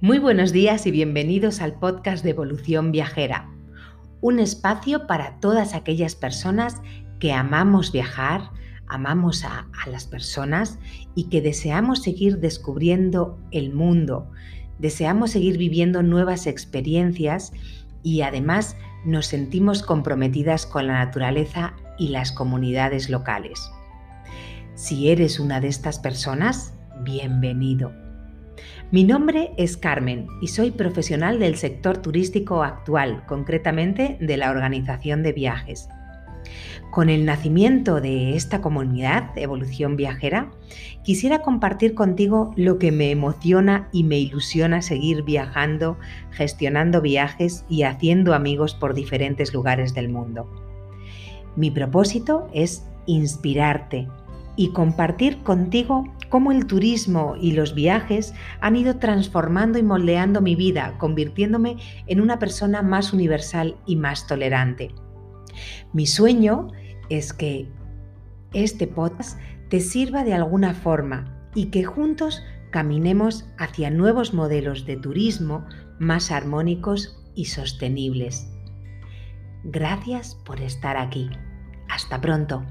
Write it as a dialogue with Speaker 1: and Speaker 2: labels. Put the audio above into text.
Speaker 1: Muy buenos días y bienvenidos al podcast de Evolución Viajera, un espacio para todas aquellas personas que amamos viajar, amamos a, las personas y que deseamos seguir descubriendo el mundo, deseamos seguir viviendo nuevas experiencias y además nos sentimos comprometidas con la naturaleza y las comunidades locales. Si eres una de estas personas, bienvenido. Mi nombre es Carmen y soy profesional del sector turístico actual, concretamente de la organización de viajes. Con el nacimiento de esta comunidad, Evolución Viajera, quisiera compartir contigo lo que me emociona y me ilusiona seguir viajando, gestionando viajes y haciendo amigos por diferentes lugares del mundo. Mi propósito es inspirarte, y compartir contigo cómo el turismo y los viajes han ido transformando y moldeando mi vida, convirtiéndome en una persona más universal y más tolerante. Mi sueño es que este podcast te sirva de alguna forma y que juntos caminemos hacia nuevos modelos de turismo más armónicos y sostenibles. Gracias por estar aquí. Hasta pronto.